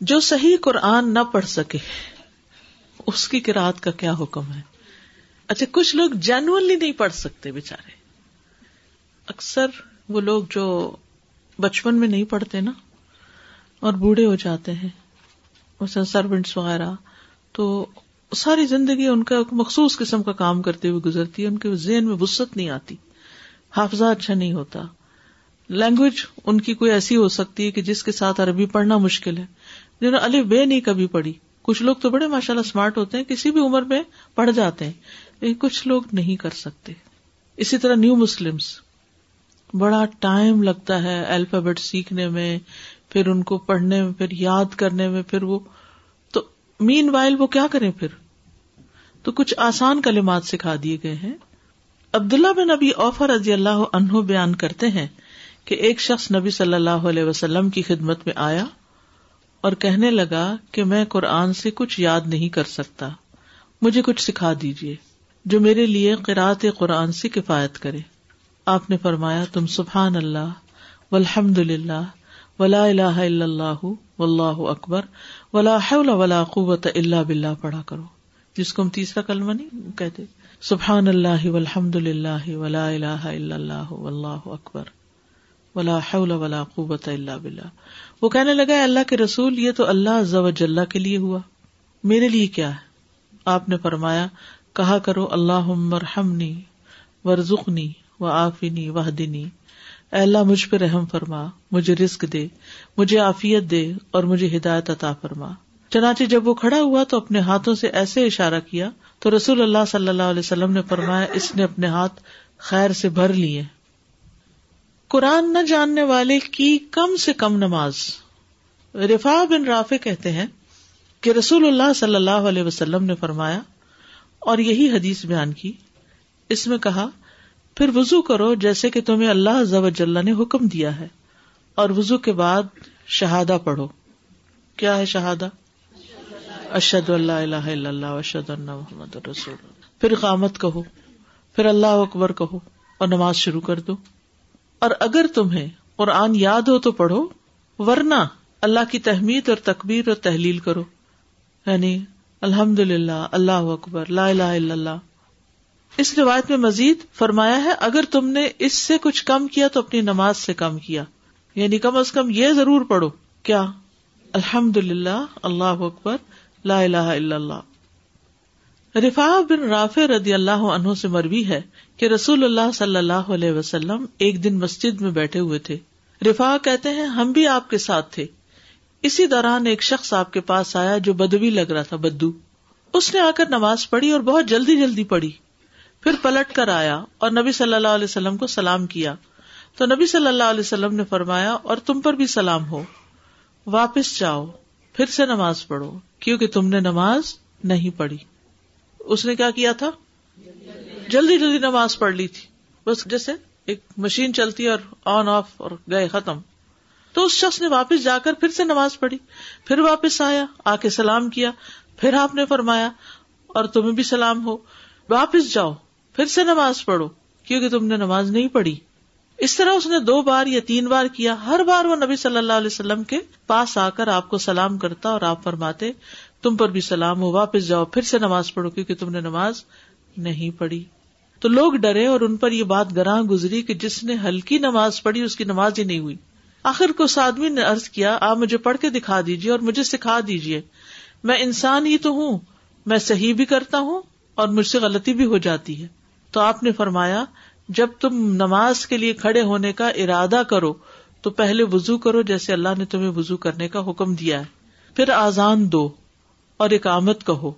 جو صحیح قرآن نہ پڑھ سکے، اس کی کراط کا کیا حکم ہے؟ اچھا کچھ لوگ جینولی نہیں پڑھ سکتے بےچارے اکثر وہ لوگ جو بچپن میں نہیں پڑھتے نا، اور بوڑھے ہو جاتے ہیں سروینٹس وغیرہ، تو ساری زندگی ان کا مخصوص قسم کا کام کرتے ہوئے گزرتی ہے، ان کے ذہن میں وسط نہیں آتی، حافظہ اچھا نہیں ہوتا۔ لینگویج ان کی کوئی ایسی ہو سکتی ہے کہ جس کے ساتھ عربی پڑھنا مشکل ہے۔ جنہوں نے الف بے نہیں کبھی پڑھی۔ کچھ لوگ تو بڑے ماشاء اللہ اسمارٹ ہوتے ہیں، کسی بھی عمر میں پڑھ جاتے ہیں۔ لیکن کچھ لوگ نہیں کر سکتے۔ اسی طرح نیو مسلمس بڑا ٹائم لگتا ہے الفابیٹ سیکھنے میں، پھر ان کو پڑھنے میں، پھر یاد کرنے میں، پھر وہ۔ تو مین وائل وہ کیا کریں پھر؟ تو کچھ آسان کلمات سکھا دیے گئے ہیں۔ عبداللہ بن نبی اوفر رضی اللہ عنہ بیان کرتے ہیں کہ ایک شخص نبی صلی اللہ علیہ وسلم کی خدمت میں آیا۔ اور کہنے لگا کہ میں قرآن سے کچھ یاد نہیں کر سکتا۔ مجھے کچھ سکھا دیجیے جو میرے لیے قرآت قرآن سے کفایت کرے۔ آپ نے فرمایا، تم سبحان اللہ الحمد للہ ولا الہ الا اللہ، واللہ اکبر، ولا حول ولا قوت اللہ بلّہ پڑھا کرو۔ جس کو ہم تیسرا کلمہ نہیں کہتے۔ سبحان اللہ والحمد للہ ولا الہ الا اللہ، واللہ اکبر۔ ولا حول ولا قوت اللہ بلّہ وہ کہنے لگا اللہ کے رسول، یہ تو اللہ ضو جل کے لیے ہوا۔ میرے لیے کیا ہے؟ آپ نے فرمایا، کہا کرو اللہ مرحمنی ورژنی و آفینی وحدنی اے اللہ، مجھ پہ رحم فرما، مجھے رسک دے، مجھے عافیت دے اور مجھے ہدایت عطا فرما۔ چنانچہ جب وہ کھڑا ہوا تو اپنے ہاتھوں سے ایسے اشارہ کیا، تو رسول اللہ صلی اللہ علیہ وسلم نے فرمایا، اس نے اپنے ہاتھ خیر سے بھر لیے۔ قرآن نہ جاننے والے کی کم سے کم نماز۔ رفا بن رافع کہتے ہیں کہ رسول اللہ صلی اللہ علیہ وسلم نے فرمایا اور یہی حدیث بیان کی۔ اس میں کہا، پھر وزو کرو جیسے کہ تمہیں اللہ ضب نے حکم دیا ہے، اور وزو کے بعد شہادہ پڑھو۔ کیا ہے شہادہ؟ اشد اللہ اللہ اللہ اشد اللہ محمد رسول پھر قامت کہو، پھر اللہ اکبر کہو اور نماز شروع کر دو۔ اور اگر تمہیں قرآن یاد ہو تو پڑھو، ورنہ اللہ کی تحمید اور تقبیر اور تحلیل کرو۔ یعنی الحمد للہ اللہ اکبر، لا الہ الا اللہ۔ اس روایت میں مزید فرمایا ہے، اگر تم نے اس سے کچھ کم کیا تو اپنی نماز سے کم کیا۔ یعنی کم از کم یہ ضرور پڑھو، کیا؟ الحمد للہ اللہ اکبر، لا الہ الا اللہ۔ رفا بن رافع رضی اللہ عنہ سے مروی ہے کہ رسول اللہ صلی اللہ علیہ وسلم ایک دن مسجد میں بیٹھے ہوئے تھے۔ رفا کہتے ہیں، ہم بھی آپ کے ساتھ تھے۔ اسی دوران ایک شخص آپ کے پاس آیا جو بدوی لگ رہا تھا، بدو۔ اس نے آ کر نماز پڑھی اور بہت جلدی جلدی پڑھی۔ پھر پلٹ کر آیا اور نبی صلی اللہ علیہ وسلم کو سلام کیا۔ تو نبی صلی اللہ علیہ وسلم نے فرمایا، اور تم پر بھی سلام ہو۔ واپس جاؤ، پھر سے نماز پڑھو، کیونکہ تم نے نماز نہیں پڑھی۔ اس نے کیا کیا تھا؟ جلدی جلدی نماز پڑھ لی تھی۔ بس جیسے ایک مشین چلتی اور آن آف اور گئے ختم۔ تو اس شخص نے واپس جا کر پھر سے نماز پڑھی۔ پھر واپس آیا، آ کے سلام کیا۔ پھر آپ نے فرمایا، اور تمہیں بھی سلام ہو۔ واپس جاؤ، پھر سے نماز پڑھو، کیونکہ تم نے نماز نہیں پڑھی۔ اس طرح اس نے دو بار یا تین بار کیا۔ ہر بار وہ نبی صلی اللہ علیہ وسلم کے پاس آ کر آپ کو سلام کرتا اور آپ فرماتے، تم پر بھی سلام ہو، واپس جاؤ، پھر سے نماز پڑھو، کیونکہ تم نے نماز نہیں پڑھی۔ تو لوگ ڈرے اور ان پر یہ بات گراہ گزری کہ جس نے ہلکی نماز پڑھی، اس کی نماز ہی نہیں ہوئی۔ آخر کو آدمی نے ارض کیا، آپ مجھے پڑھ کے دکھا دیجیے اور مجھے سکھا دیجیے میں انسان ہی تو ہوں، میں صحیح بھی کرتا ہوں اور مجھ سے غلطی بھی ہو جاتی ہے۔ تو آپ نے فرمایا، جب تم نماز کے لیے کھڑے ہونے کا ارادہ کرو، تو پہلے وزو کرو جیسے اللہ نے تمہیں وزو کرنے کا حکم دیا ہے۔ پھر آزان دو اور اقامت کہو۔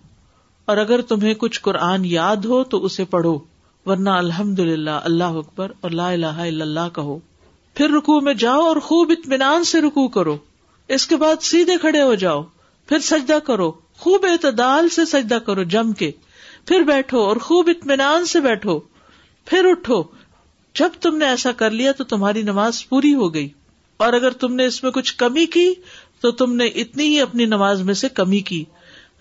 اور اگر تمہیں کچھ قرآن یاد ہو، تو اسے پڑھو۔ ورنہ الحمد للہ اللہ اکبر اور لا الہ الا اللہ کہو۔ پھر رکو میں جاؤ اور خوب اطمینان سے رکو کرو۔ اس کے بعد سیدھے کھڑے ہو جاؤ۔ پھر سجدہ کرو۔ خوب اعتدال سے سجدہ کرو جم کے۔ پھر بیٹھو اور خوب اطمینان سے بیٹھو۔ پھر اٹھو۔ جب تم نے ایسا کر لیا تو تمہاری نماز پوری ہو گئی۔ اور اگر تم نے اس میں کچھ کمی کی تو تم نے اتنی ہی اپنی نماز میں سے کمی کی۔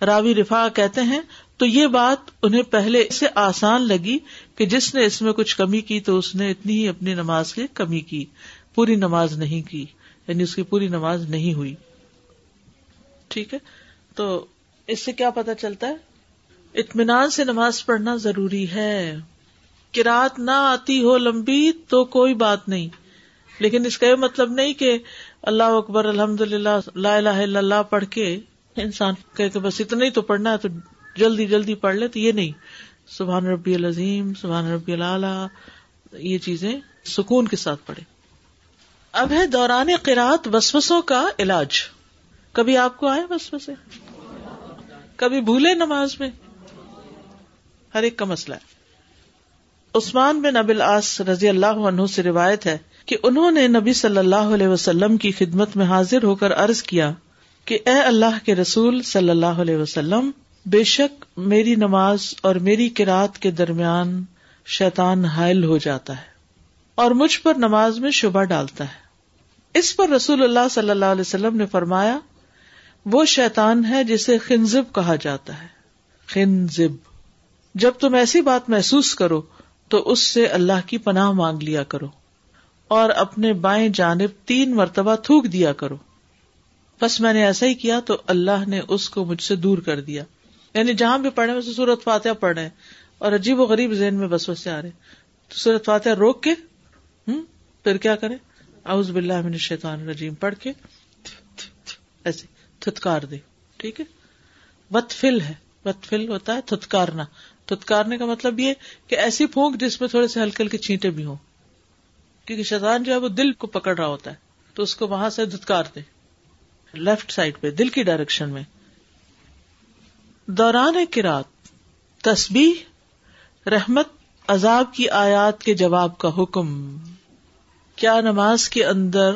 راوی رفا کہتے ہیں، تو یہ بات انہیں پہلے سے آسان لگی کہ جس نے اس میں کچھ کمی کی تو اس نے اتنی ہی اپنی نماز کی کمی کی، پوری نماز نہیں کی یعنی اس کی پوری نماز نہیں ہوئی۔ ٹھیک ہے؟ تو اس سے کیا پتا چلتا ہے؟ اطمینان سے نماز پڑھنا ضروری ہے۔ کراط نہ آتی ہو لمبی تو کوئی بات نہیں۔ لیکن اس کا یہ مطلب نہیں کہ اللہ اکبر الحمد للہ لا الہ الا اللہ پڑھ کے انسان کہ بس اتنا ہی تو پڑھنا ہے تو جلدی جلدی پڑھ لے تو یہ نہیں۔ سبحان ربی العظیم، سبحان ربی اللہ یہ چیزیں سکون کے ساتھ پڑھے اب ہے دوران قرات وسوسوں کا علاج۔ کبھی آپ کو آئے وسوسے؟ کبھی بھولے نماز میں؟ ہر ایک کا مسئلہ ہے۔ عثمان بن ابل آس رضی اللہ عنہ سے روایت ہے کہ انہوں نے نبی صلی اللہ علیہ وسلم کی خدمت میں حاضر ہو کر عرض کیا کہ اے اللہ کے رسول صلی اللہ علیہ وسلم بے شک میری نماز اور میری کراط کے درمیان شیطان حائل ہو جاتا ہے اور مجھ پر نماز میں شبہ ڈالتا ہے۔ اس پر رسول اللہ صلی اللہ علیہ وسلم نے فرمایا، وہ شیطان ہے جسے خنزب کہا جاتا ہے۔ خنزب۔ جب تم ایسی بات محسوس کرو تو اس سے اللہ کی پناہ مانگ لیا کرو اور اپنے بائیں جانب تین مرتبہ تھوک دیا کرو۔ بس میں نے ایسا ہی کیا تو اللہ نے اس کو مجھ سے دور کر دیا۔ یعنی جہاں بھی پڑھے میں سورت فاتحہ پڑھ رہے اور عجیب و غریب ذہن میں بس بس سے آ رہے تو سورت فاتحہ روک کے ہوں پھر کیا کرے اعوذ باللہ من الشیطان الرجیم، پڑھ کے ایسے تھتکار دے۔ ٹھیک ہے؟ وت فل ہے۔ وت ہوتا ہے تھتکارنا۔ تھتکارنے کا مطلب یہ کہ ایسی پھونک جس میں تھوڑے سے ہلکے ہلکے چھینٹے بھی ہوں۔ کیونکہ شیطان جو ہے وہ دل کو پکڑ رہا ہوتا ہے۔ تو اس کو وہاں سے دھتکار دے لیفٹ سائڈ پہ، دل کی ڈائریکشن میں۔ دوران کرات تسبیح، رحمت، عذاب کی آیات کے جواب کا حکم۔ کیا نماز کے اندر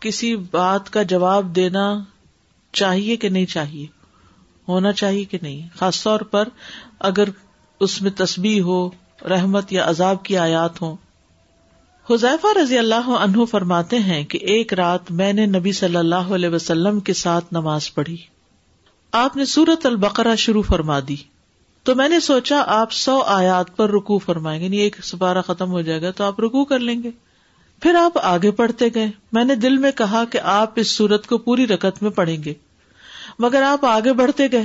کسی بات کا جواب دینا چاہیے کہ نہیں چاہیے؟ ہونا چاہیے کہ نہیں؟ خاص طور پر اگر اس میں تسبیح ہو، رحمت یا عذاب کی آیات ہوں۔ حذیفہ رضی اللہ عنہ فرماتے ہیں کہ ایک رات میں نے نبی صلی اللہ علیہ وسلم کے ساتھ نماز پڑھی۔ آپ نے سورت البقرا شروع فرما دی۔ تو میں نے سوچا آپ سو آیات پر رکو فرمائیں گے یعنی ایک سپارہ ختم ہو جائے گا تو آپ رکو کر لیں گے۔ پھر آپ آگے پڑھتے گئے۔ میں نے دل میں کہا کہ آپ اس سورت کو پوری رکت میں پڑھیں گے۔ مگر آپ آگے بڑھتے گئے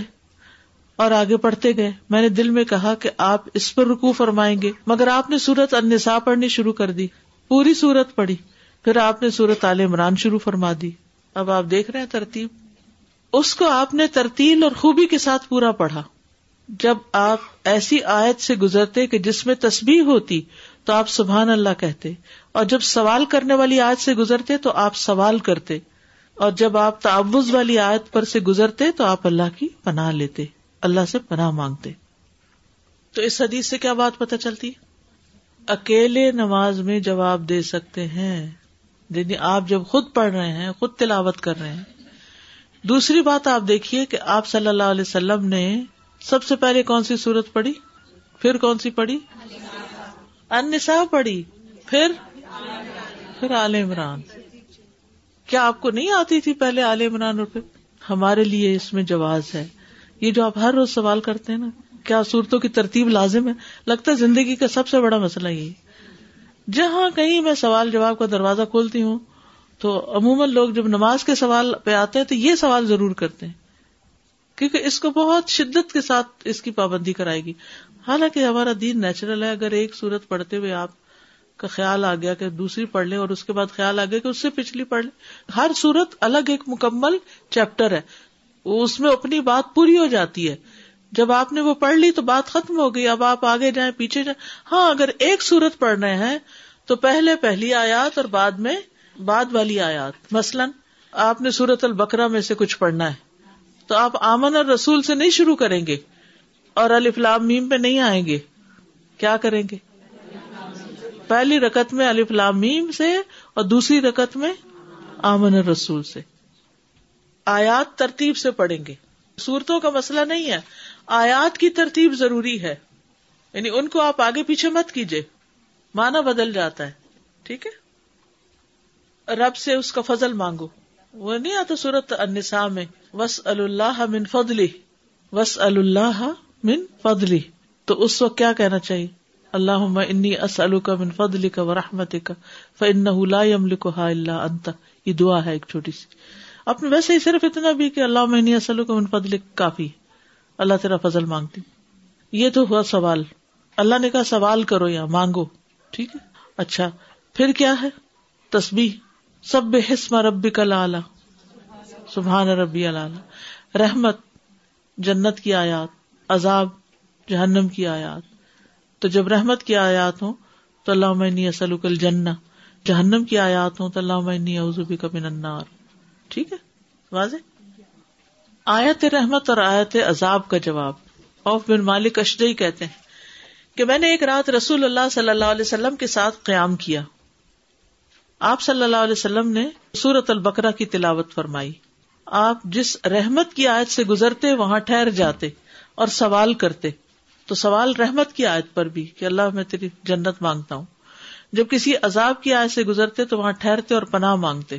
اور آگے پڑھتے گئے۔ میں نے دل میں کہا کہ آپ اس پر رکو فرمائیں گے۔ مگر آپ نے سورت النساء پڑھنی شروع کر دی۔ پوری سورت پڑھی۔ پھر آپ نے سورت عال عمران شروع فرما دی۔ اب آپ دیکھ رہے ہیں ترتیب۔ اس کو آپ نے ترتیل اور خوبی کے ساتھ پورا پڑھا۔ جب آپ ایسی آیت سے گزرتے کہ جس میں تسبیح ہوتی تو آپ سبحان اللہ کہتے، اور جب سوال کرنے والی آیت سے گزرتے تو آپ سوال کرتے، اور جب آپ تعوض والی آیت پر سے گزرتے تو آپ اللہ کی پناہ لیتے، اللہ سے پناہ مانگتے۔ تو اس حدیث سے کیا بات پتہ چلتی؟ اکیلے نماز میں جواب دے سکتے ہیں یعنی آپ جب خود پڑھ رہے ہیں، خود تلاوت کر رہے ہیں دوسری بات آپ دیکھیے کہ آپ صلی اللہ علیہ وسلم نے سب سے پہلے کون سی صورت پڑھی؟ پھر کون سی پڑھی؟ انسا پڑھی، پھر پھر عال عمران۔ کیا آپ کو نہیں آتی تھی پہلے عال عمران اور پھر؟ ہمارے لیے اس میں جواز ہے۔ یہ جو آپ ہر روز سوال کرتے ہیں نا، کیا صورتوں کی ترتیب لازم ہے؟ لگتا ہے زندگی کا سب سے بڑا مسئلہ یہ جہاں کہیں میں سوال جواب کا دروازہ کھولتی ہوں تو عموماً لوگ جب نماز کے سوال پہ آتے ہیں تو یہ سوال ضرور کرتے ہیں، کیونکہ اس کو بہت شدت کے ساتھ اس کی پابندی کرائے گی۔ حالانکہ ہمارا دین نیچرل ہے، اگر ایک سورت پڑھتے ہوئے آپ کا خیال آ گیا کہ دوسری پڑھ لیں اور اس کے بعد خیال آ گیا کہ اس سے پچھلی پڑھ لیں، ہر سورت الگ ایک مکمل چیپٹر ہے۔ اس میں اپنی بات پوری ہو جاتی ہے۔ جب آپ نے وہ پڑھ لی تو بات ختم ہو گئی، اب آپ آگے جائیں، پیچھے جائیں۔ ہاں اگر ایک سورت پڑھ رہے ہیں تو پہلے پہلی آیات اور بعد میں بعد والی آیات۔ مثلاً آپ نے سورت البکرا میں سے کچھ پڑھنا ہے۔ تو آپ آمن اور رسول سے نہیں شروع کریں گے اور الفلام میم پہ نہیں آئیں گے۔ کیا کریں گے؟ پہلی رکت میں الفلام میم سے اور دوسری رکت میں آمن اور رسول سے۔ آیات ترتیب سے پڑھیں گے۔ صورتوں کا مسئلہ نہیں ہے۔ آیات کی ترتیب ضروری ہے۔ یعنی ان کو آپ آگے پیچھے مت کیجیے مانا بدل جاتا ہے۔ ٹھیک ہے؟ رب سے اس کا فضل مانگو۔ وہ نہیں آتا سورت النساء میں وس اللہ من فضلی وس اللہ من فضلی تو اس وقت کیا کہنا چاہیے؟ اللہ انی اسلو کا من فضلی کا و رحمت کا لا يملكها الا انت یہ دعا ہے ایک چھوٹی سی۔ اپنے ویسے ہی صرف اتنا بھی کہ اللہ میں اصل کو فضل کافی اللہ تیرا فضل مانگتی۔ یہ تو ہوا سوال۔ اللہ نے کہا سوال کرو یا مانگو۔ ٹھیک ہے؟ اچھا پھر کیا ہے؟ تسبیح۔ سب حسم ربی کا لالا سبحان ربی اللہ رحمت، جنت کی آیات. عذاب، جہنم کی آیات. تو جب رحمت کی آیات ہوں، تو اللہ میں اسلوک الجنہ. جہنم کی آیات ہوں، تو اللہ میں اوزبی کا من النار. ٹھیک ہے؟ واضح؟ آیت رحمت اور آیت عذاب کا جواب. اوف بن مالک اشدئی کہتے ہیں کہ میں نے ایک رات رسول اللہ صلی اللہ علیہ وسلم کے ساتھ قیام کیا۔ آپ صلی اللہ علیہ وسلم نے سورت البکرا کی تلاوت فرمائی۔ آپ جس رحمت کی آیت سے گزرتے وہاں ٹھہر جاتے اور سوال کرتے۔ تو سوال رحمت کی آیت پر بھی کہ اللہ میں تیری جنت مانگتا ہوں۔ جب کسی عذاب کی آیت سے گزرتے تو وہاں ٹھہرتے اور پناہ مانگتے۔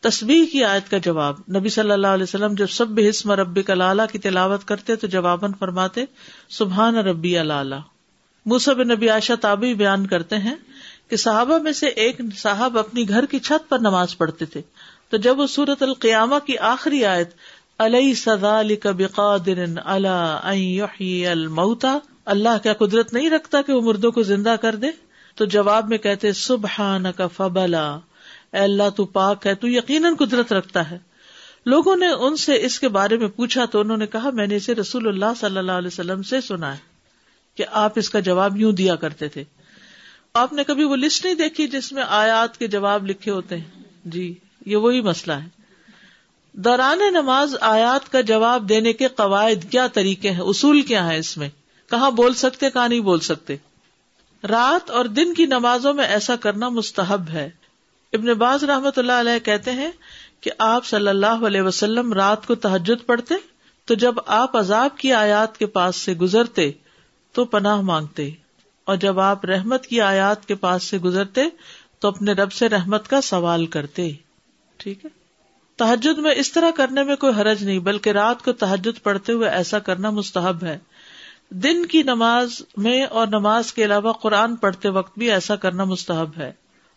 تصویر کی آیت کا جواب۔ نبی صلی اللہ علیہ وسلم جب سب حسم ربی کلالہ کی تلاوت کرتے تو جواباً فرماتے، سبحان ربی اللہ موسب نبی عائشہ تابی بیان کرتے ہیں کہ صحابہ میں سے ایک صاحب اپنی گھر کی چھت پر نماز پڑھتے تھے۔ تو جب وہ سورت القیامہ کی آخری آیت علیہ سدا علی بقادر اللہ المتا اللہ کیا قدرت نہیں رکھتا کہ وہ مردوں کو زندہ کر دے؟ تو جواب میں کہتے سبحان کا فبلا اے اللہ، تو پاک ہے، تو یقیناً قدرت رکھتا ہے۔ لوگوں نے ان سے اس کے بارے میں پوچھا، تو انہوں نے کہا، میں نے اسے رسول اللہ صلی اللہ علیہ وسلم سے سنا ہے کہ آپ اس کا جواب یوں دیا کرتے تھے۔ آپ نے کبھی وہ لسٹ نہیں دیکھی جس میں آیات کے جواب لکھے ہوتے ہیں؟ جی یہ وہی مسئلہ ہے۔ دوران نماز آیات کا جواب دینے کے قواعد کیا طریقے ہیں؟ اصول کیا ہے اس میں؟ کہاں بول سکتے، کہاں نہیں بول سکتے؟ رات اور دن کی نمازوں میں ایسا کرنا مستحب ہے۔ ابن باز رحمت اللہ علیہ کہتے ہیں کہ آپ صلی اللہ علیہ وسلم رات کو تحجد پڑھتے، تو جب آپ عذاب کی آیات کے پاس سے گزرتے، تو پناہ مانگتے۔ اور جب آپ رحمت کی آیات کے پاس سے گزرتے تو اپنے رب سے رحمت کا سوال کرتے۔ ٹھیک ہے؟ تحجد میں اس طرح کرنے میں کوئی حرج نہیں، بلکہ رات کو تحجد پڑھتے ہوئے ایسا کرنا مستحب ہے۔ دن کی نماز میں اور نماز کے علاوہ قرآن پڑھتے وقت بھی ایسا کرنا مستحب ہے۔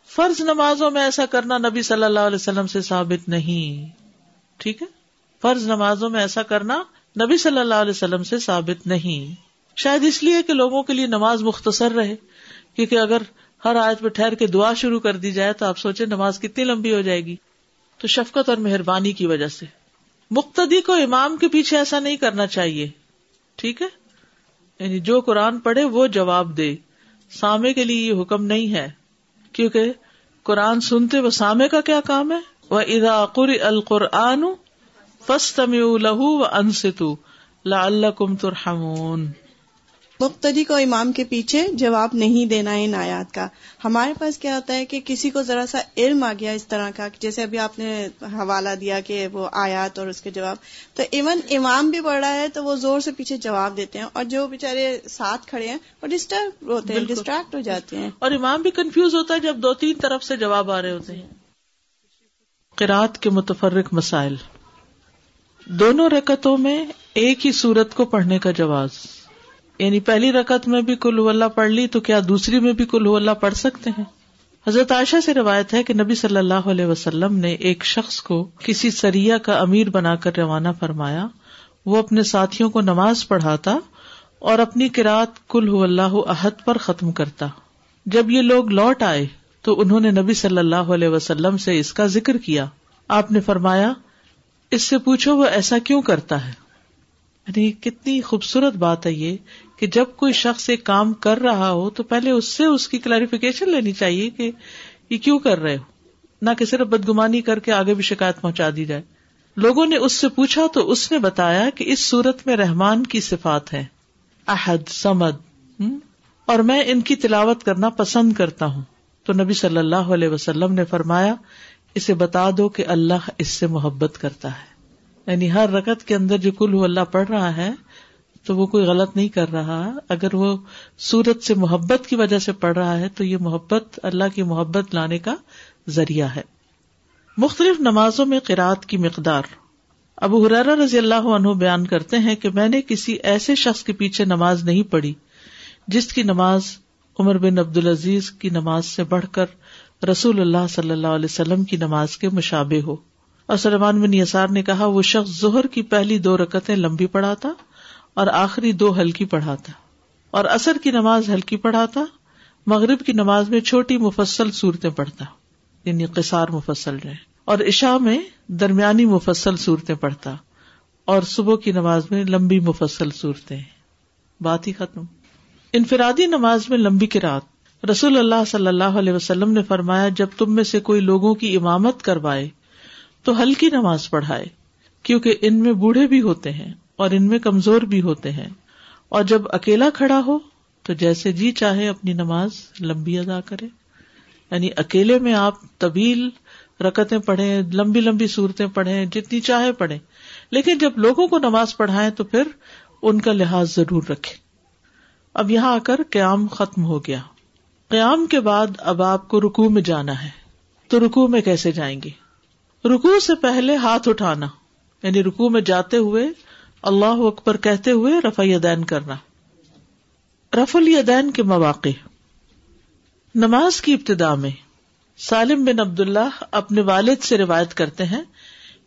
فرض نمازوں میں ایسا کرنا نبی صلی اللہ علیہ وسلم سے ثابت نہیں۔ ٹھیک ہے؟ فرض نمازوں میں ایسا کرنا نبی صلی اللہ علیہ وسلم سے ثابت نہیں۔ شاید اس لیے کہ لوگوں کے لیے نماز مختصر رہے، کیونکہ اگر ہر آیت پہ ٹھہر کے دعا شروع کر دی جائے تو آپ سوچے نماز کتنی لمبی ہو جائے گی۔ تو شفقت اور مہربانی کی وجہ سے۔ مقتدی کو امام کے پیچھے ایسا نہیں کرنا چاہیے۔ ٹھیک ہے؟ یعنی جو قرآن پڑھے وہ جواب دے۔ سامے کے لیے یہ حکم نہیں ہے۔ کیونکہ قرآن سنتے وہ سامے کا کیا کام ہے؟ وہ ادا قر القرآن لہو و انستو لا اللہ کم ترحمون۔ مقتدی کو امام کے پیچھے جواب نہیں دینا ان آیات کا۔ ہمارے پاس کیا ہوتا ہے کہ کسی کو ذرا سا علم آ گیا اس طرح کا جیسے ابھی آپ نے حوالہ دیا کہ وہ آیات اور اس کے جواب۔ تو ایون امام بھی پڑھ رہا ہے تو وہ زور سے پیچھے جواب دیتے ہیں اور جو بےچارے ساتھ کھڑے ہیں وہ ڈسٹرب ہوتے ہیں ڈسٹریکٹ ہو جاتے ہیں۔ اور امام بھی کنفیوز ہوتا ہے جب دو تین طرف سے جواب آ رہے ہوتے ہیں۔ قرات کے متفرق مسائل۔ دونوں رکتوں میں ایک ہی سورت کو پڑھنے کا جواز۔ یعنی پہلی رکت میں بھی کل اللہ پڑھ لی تو کیا دوسری میں بھی کل اللہ پڑھ سکتے ہیں؟ حضرت عائشہ سے روایت ہے کہ نبی صلی اللہ علیہ وسلم نے ایک شخص کو کسی سریا کا امیر بنا کر روانہ فرمایا۔ وہ اپنے ساتھیوں کو نماز پڑھاتا اور اپنی کراط کل اللہ عہد پر ختم کرتا۔ جب یہ لوگ لوٹ آئے تو انہوں نے نبی صلی اللہ علیہ وسلم سے اس کا ذکر کیا۔ آپ نے فرمایا، اس سے پوچھو وہ ایسا کیوں کرتا ہے؟ یعنی کتنی خوبصورت بات ہے یہ کہ جب کوئی شخص ایک کام کر رہا ہو تو پہلے اس سے اس کی کلیریفیکیشن لینی چاہیے کہ یہ کیوں کر رہے ہو؟ نہ کہ صرف بدگمانی کر کے آگے بھی شکایت پہنچا دی جائے۔ لوگوں نے اس سے پوچھا تو اس نے بتایا کہ اس صورت میں رحمان کی صفات ہے احد سمد اور میں ان کی تلاوت کرنا پسند کرتا ہوں۔ تو نبی صلی اللہ علیہ وسلم نے فرمایا، اسے بتا دو کہ اللہ اس سے محبت کرتا ہے۔ یعنی ہر رکت کے اندر جو کل اللہ پڑھ رہا ہے تو وہ کوئی غلط نہیں کر رہا۔ اگر وہ سورت سے محبت کی وجہ سے پڑھ رہا ہے تو یہ محبت اللہ کی محبت لانے کا ذریعہ ہے۔ مختلف نمازوں میں قرآد کی مقدار۔ ابو حرارا رضی اللہ عنہ بیان کرتے ہیں کہ میں نے کسی ایسے شخص کے پیچھے نماز نہیں پڑھی جس کی نماز عمر بن عبد العزیز کی نماز سے بڑھ کر رسول اللہ صلی اللہ علیہ وسلم کی نماز کے مشابے ہو۔ اور سلمان بن یسار نے کہا، وہ شخص ظہر کی پہلی دو رکتیں لمبی پڑھاتا اور آخری دو ہلکی پڑھاتا اور اثر کی نماز ہلکی پڑھاتا، مغرب کی نماز میں چھوٹی مفصل صورتیں پڑھتا یعنی قصار مفصل رہے، اور عشاء میں درمیانی مفصل صورتیں پڑھتا اور صبح کی نماز میں لمبی مفصل صورتیں۔ بات ہی ختم۔ انفرادی نماز میں لمبی کی رات رسول اللہ صلی اللہ علیہ وسلم نے فرمایا، جب تم میں سے کوئی لوگوں کی امامت کروائے تو ہلکی نماز پڑھائے، کیونکہ ان میں بوڑھے بھی ہوتے ہیں۔ اور ان میں کمزور بھی ہوتے ہیں۔ اور جب اکیلا کھڑا ہو، تو جیسے جی چاہے اپنی نماز لمبی ادا کرے۔ یعنی اکیلے میں آپ طویل رکتیں پڑھیں، لمبی لمبی صورتیں پڑھیں، جتنی چاہے پڑھیں۔ لیکن جب لوگوں کو نماز پڑھائیں، تو پھر ان کا لحاظ ضرور رکھے اب یہاں آ کر قیام ختم ہو گیا۔ قیام کے بعد اب آپ کو رکو میں جانا ہے۔ تو رکو میں کیسے جائیں گے؟ رکو سے پہلے ہاتھ اٹھانا۔ یعنی رکو میں جاتے ہوئے اللہ اکبر کہتے ہوئے رفع دین کرنا۔ رف الیدین کے مواقع۔ نماز کی ابتدا میں سالم بن عبد اللہ اپنے والد سے روایت کرتے ہیں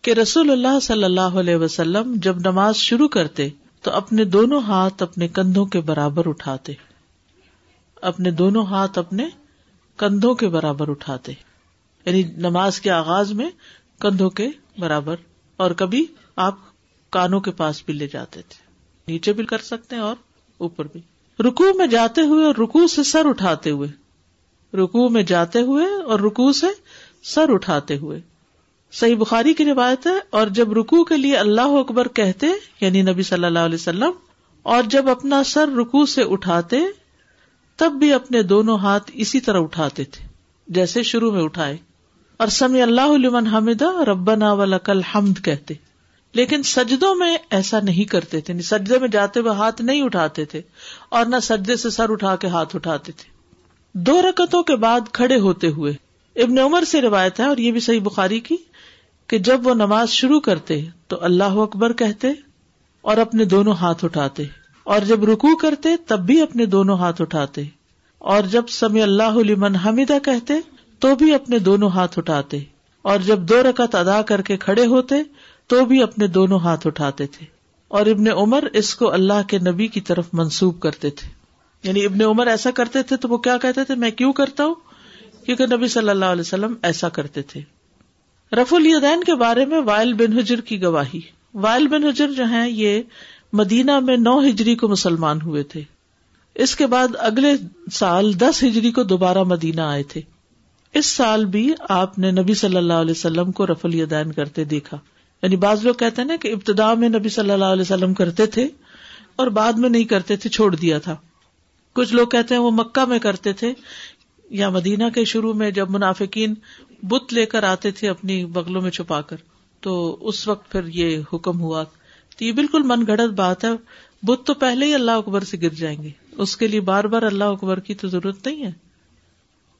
کہ رسول اللہ صلی اللہ علیہ وسلم جب نماز شروع کرتے تو اپنے دونوں ہاتھ اپنے کندھوں کے برابر اٹھاتے۔ اپنے دونوں ہاتھ اپنے کندھوں کے برابر اٹھاتے۔ یعنی نماز کے آغاز میں کندھوں کے برابر اور کبھی آپ کانوں کے پاس بھی لے جاتے تھے۔ نیچے بھی کر سکتے ہیں اور اوپر بھی۔ رکو میں جاتے ہوئے اور رکو سے سر اٹھاتے ہوئے۔ رکو میں جاتے ہوئے اور رکو سے سر اٹھاتے ہوئے۔ صحیح بخاری کی روایت ہے، اور جب رکو کے لیے اللہ اکبر کہتے یعنی نبی صلی اللہ علیہ وسلم، اور جب اپنا سر رکو سے اٹھاتے، تب بھی اپنے دونوں ہاتھ اسی طرح اٹھاتے تھے، جیسے شروع میں اٹھائے۔ اور سمی اللہ علیہ حمدہ ربنا ولکل حمد کہتے۔ لیکن سجدوں میں ایسا نہیں کرتے تھے یعنی سجدے میں جاتے ہوئے ہاتھ نہیں اٹھاتے تھے اور نہ سجدے سے سر اٹھا کے ہاتھ اٹھاتے تھے۔ دو رکتوں کے بعد کھڑے ہوتے ہوئے ابن عمر سے روایت ہے اور یہ بھی صحیح بخاری کی کہ جب وہ نماز شروع کرتے تو اللہ اکبر کہتے اور اپنے دونوں ہاتھ اٹھاتے اور جب رکو کرتے تب بھی اپنے دونوں ہاتھ اٹھاتے اور جب سمی اللہ علیمن حمیدہ کہتے تو بھی اپنے دونوں ہاتھ اٹھاتے اور جب دو رکت ادا کر کے کھڑے ہوتے تو بھی اپنے دونوں ہاتھ اٹھاتے تھے اور ابن عمر اس کو اللہ کے نبی کی طرف منسوب کرتے تھے۔ یعنی ابن عمر ایسا کرتے تھے تو وہ کیا کہتے تھے؟ میں کیوں کرتا ہوں؟ کیونکہ نبی صلی اللہ علیہ وسلم ایسا کرتے تھے۔ رف الیدین کے بارے میں وائل بن حجر کی گواہی۔ وائل بن حجر جو ہیں، یہ مدینہ میں نو ہجری کو مسلمان ہوئے تھے۔ اس کے بعد اگلے سال دس ہجری کو دوبارہ مدینہ آئے تھے۔ اس سال بھی آپ نے نبی صلی اللہ علیہ وسلم کو رف الیدین کرتے دیکھا۔ یعنی بعض لوگ کہتے ہیں نا کہ ابتدا میں نبی صلی اللہ علیہ وسلم کرتے تھے اور بعد میں نہیں کرتے تھے، چھوڑ دیا تھا۔ کچھ لوگ کہتے ہیں وہ مکہ میں کرتے تھے یا مدینہ کے شروع میں جب منافقین بت لے کر آتے تھے اپنی بغلوں میں چھپا کر۔ تو اس وقت پھر یہ حکم ہوا۔ تو یہ بالکل من گڑت بات ہے۔ بت تو پہلے ہی اللہ اکبر سے گر جائیں گے۔ اس کے لیے بار بار اللہ اکبر کی تو ضرورت نہیں ہے۔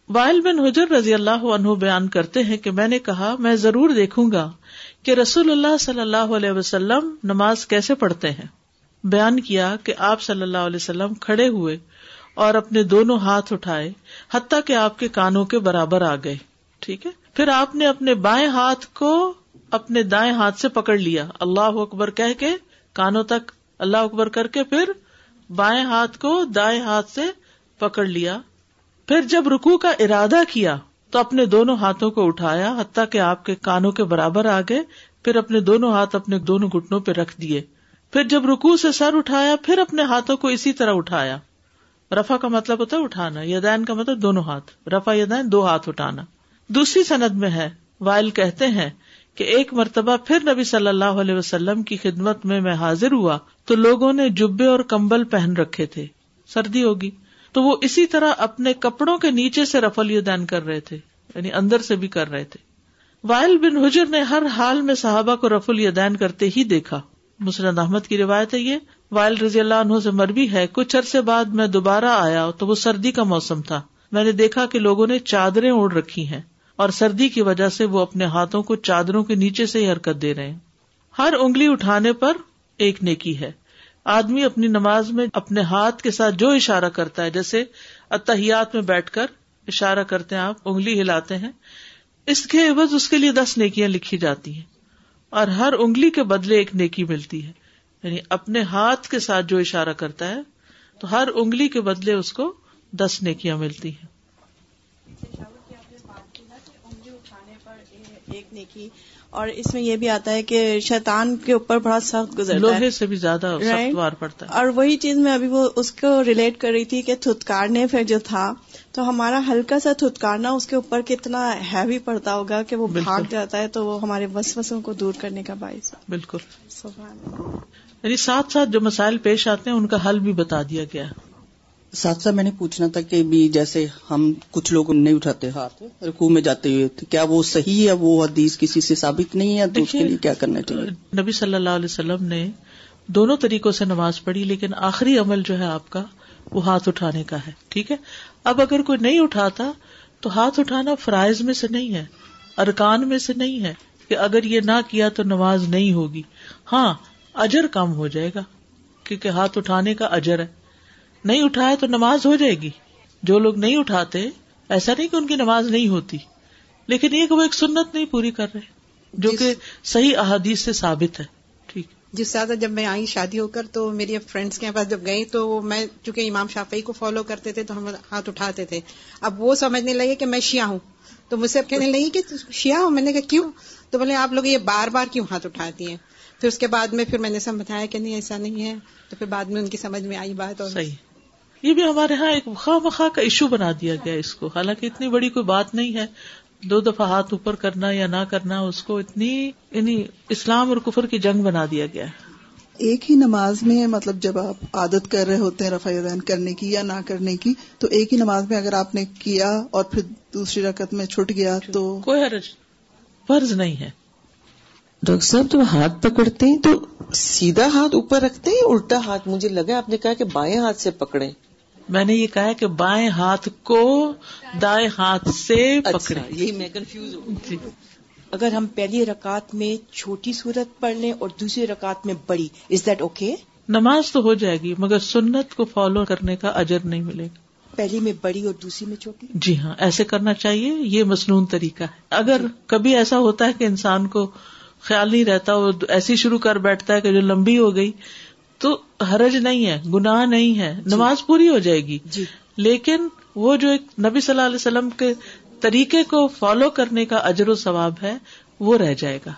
وائل بن حجر رضی اللہ عنہ بیان کرتے ہیں کہ میں نے کہا، میں ضرور دیکھوں گا۔ کہ رسول اللہ صلی اللہ علیہ وسلم نماز کیسے پڑھتے ہیں؟ بیان کیا کہ آپ صلی اللہ علیہ وسلم کھڑے ہوئے اور اپنے دونوں ہاتھ اٹھائے، حتیٰ کہ آپ کے کانوں کے برابر آ گئے۔ ٹھیک ہے؟ پھر آپ نے اپنے بائیں ہاتھ کو اپنے دائیں ہاتھ سے پکڑ لیا۔ اللہ اکبر کہہ کے کانوں تک اللہ اکبر کر کے پھر بائیں ہاتھ کو دائیں ہاتھ سے پکڑ لیا۔ پھر جب رکو کا ارادہ کیا تو اپنے دونوں ہاتھوں کو اٹھایا، حتیٰ کہ آپ کے کانوں کے برابر آ گئے، پھر اپنے دونوں ہاتھ اپنے دونوں گٹنوں پہ رکھ دیے۔ پھر جب رکو سے سر اٹھایا، پھر اپنے ہاتھوں کو اسی طرح اٹھایا۔ رفا کا مطلب ہوتا ہے اٹھانا، یدین کا مطلب دونوں ہاتھ رفا یدین دو ہاتھ اٹھانا۔ دوسری سند میں ہے، وائل کہتے ہیں کہ ایک مرتبہ پھر نبی صلی اللہ علیہ وسلم کی خدمت میں میں حاضر ہوا تو لوگوں نے جبے اور کمبل پہن رکھے تھے۔ سردی ہوگی۔ تو وہ اسی طرح اپنے کپڑوں کے نیچے سے رفل دین کر رہے تھے یعنی اندر سے بھی کر رہے تھے۔ وائل بن حجر نے ہر حال میں صحابہ کو رف دین کرتے ہی دیکھا۔ مسرد احمد کی روایت ہے یہ۔ وائل رضی اللہ عنہ سے مربی ہے، کچھ عرصے بعد میں دوبارہ آیا تو وہ سردی کا موسم تھا۔ میں نے دیکھا کہ لوگوں نے چادریں اوڑھ رکھی ہیں اور سردی کی وجہ سے وہ اپنے ہاتھوں کو چادروں کے نیچے سے ہی حرکت دے رہے ہیں۔ ہر انگلی اٹھانے پر ایک نیکی ہے۔ آدمی اپنی نماز میں اپنے ہاتھ کے ساتھ جو اشارہ کرتا ہے، جیسے اتحیات میں بیٹھ کر اشارہ کرتے ہیں آپ، انگلی ہلاتے ہیں، اس کے عوض اس کے لیے دس نیکیاں لکھی جاتی ہیں۔ اور ہر انگلی کے بدلے ایک نیکی ملتی ہے۔ یعنی اپنے ہاتھ کے ساتھ جو اشارہ کرتا ہے، تو ہر انگلی کے بدلے اس کو دس نیکیاں ملتی ہیں۔ ایک نیکی اور اس میں یہ بھی آتا ہے کہ شیطان کے اوپر بڑا سخت گزرتا لوہے سے بھی زیادہ Right. وار پڑتا ہے اور وہی چیز میں ابھی وہ اس کو ریلیٹ کر رہی تھی کہ تھتکارنے پہ جو تھا تو ہمارا ہلکا سا تھتکارنا اس کے اوپر کتنا ہیوی پڑتا ہوگا کہ وہ بالکل. بھاگ جاتا ہے تو وہ ہمارے وسوسوں کو دور کرنے کا باعث ہے بالکل سبحان۔ یعنی ساتھ ساتھ جو مسائل پیش آتے ہیں ان کا حل بھی بتا دیا گیا ہے ساتھ ساتھ میں نے پوچھنا تھا کہ بھی جیسے ہم کچھ لوگ نہیں اٹھاتے ہاتھ رکوع میں جاتے ہوئے تو کیا وہ صحیح ہے؟ وہ حدیث کسی سے ثابت نہیں ہے؟ تو اس کے لیے کیا کرنا چاہیے؟ نبی صلی اللہ علیہ وسلم نے دونوں طریقوں سے نماز پڑھی لیکن آخری عمل جو ہے آپ کا وہ ہاتھ اٹھانے کا ہے ٹھیک ہے؟ اب اگر کوئی نہیں اٹھاتا تو ہاتھ اٹھانا فرائض میں سے نہیں ہے ارکان میں سے نہیں ہے کہ اگر یہ نہ کیا تو نماز نہیں ہوگی۔ ہاں اجر کم ہو جائے گا کیونکہ ہاتھ اٹھانے کا اجر ہے۔ نہیں اٹھایا تو نماز ہو جائے گی۔ جو لوگ نہیں اٹھاتے ایسا نہیں کہ ان کی نماز نہیں ہوتی لیکن یہ کہ وہ ایک سنت نہیں پوری کر رہے جو کہ صحیح احادیث سے ثابت ہے۔ ٹھیک۔ جس زیادہ جب میں آئی شادی ہو کر تو میری فرینڈس کے پاس جب گئی تو میں چونکہ امام شافعی کو فالو کرتے تھے تو ہم ہاتھ اٹھاتے تھے۔ اب وہ سمجھنے لگے کہ میں شیعہ ہوں۔ تو مجھ سے اب کہنے لگی کہ شیعہ ہوں میں نے کہا کیوں؟ تو بولے آپ لوگ یہ بار بار کیوں ہاتھ اٹھاتی ہیں؟ پھر اس کے بعد میں پھر میں نے سمجھایا کہ نہیں ایسا نہیں ہے۔ تو پھر بعد میں ان کی سمجھ میں آئی بات اور صحیح۔ یہ بھی ہمارے ہاں ایک خواہ مخواہ کا ایشو بنا دیا گیا اس کو۔ حالانکہ اتنی بڑی کوئی بات نہیں ہے۔ دو دفعہ ہاتھ اوپر کرنا یا نہ کرنا اس کو اتنی یعنی اسلام اور کفر کی جنگ بنا دیا گیا ہے۔ ایک ہی نماز میں مطلب جب آپ عادت کر رہے ہوتے ہیں رفع دین کرنے کی یا نہ کرنے کی تو ایک ہی نماز میں اگر آپ نے کیا اور پھر دوسری رکعت میں چھٹ گیا تو کوئی حرج فرض نہیں ہے۔ ڈاکٹر صاحب جب ہاتھ پکڑتے ہیں تو سیدھا ہاتھ اوپر رکھتے ہیں اُلٹا ہاتھ؟ مجھے لگا آپ نے کہا کہ بائیں ہاتھ سے پکڑے میں نے یہ کہا کہ بائیں ہاتھ کو دائیں ہاتھ سے پکڑے یہی میں کنفیوز ہوں۔ جی۔ اگر ہم پہلی رکعت میں چھوٹی صورت پڑھ لیں اور دوسری رکعت میں بڑی از دیٹ اوکے نماز تو ہو جائے گی مگر سنت کو فالو کرنے کا اجر نہیں ملے گا۔ پہلی میں بڑی اور دوسری میں چھوٹی؟ جی ہاں ایسے کرنا چاہیے یہ مصنون طریقہ ہے۔ اگر کبھی ایسا ہوتا ہے کہ انسان کو خیال نہیں رہتا وہ ایسی شروع کر بیٹھتا ہے کہ جو لمبی ہو گئی تو حرج نہیں ہے گناہ نہیں ہے نماز پوری ہو جائے گی۔ جی۔ لیکن وہ جو ایک نبی صلی اللہ علیہ وسلم کے طریقے کو فالو کرنے کا اجر و ثواب ہے وہ رہ جائے گا۔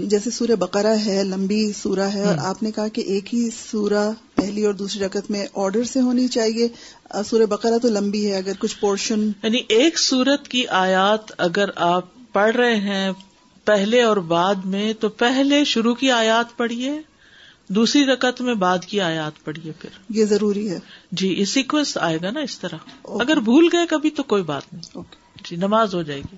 جیسے سورہ بقرہ ہے لمبی سورہ ہے اور آپ نے کہا کہ ایک ہی سورہ پہلی اور دوسری رکعت میں آرڈر سے ہونی چاہیے۔ سورہ بقرہ تو لمبی ہے اگر کچھ پورشن یعنی ایک سورت کی آیات اگر آپ پڑھ رہے ہیں پہلے اور بعد میں تو پہلے شروع کی آیات پڑھیے۔ دوسری رکعت میں بعد کی آیات پڑھیے پھر۔ یہ ضروری ہے۔ جی یہ سیکوینس آئے گا نا اس طرح۔ اگر بھول گئے کبھی تو کوئی بات نہیں۔ جی نماز ہو جائے گی۔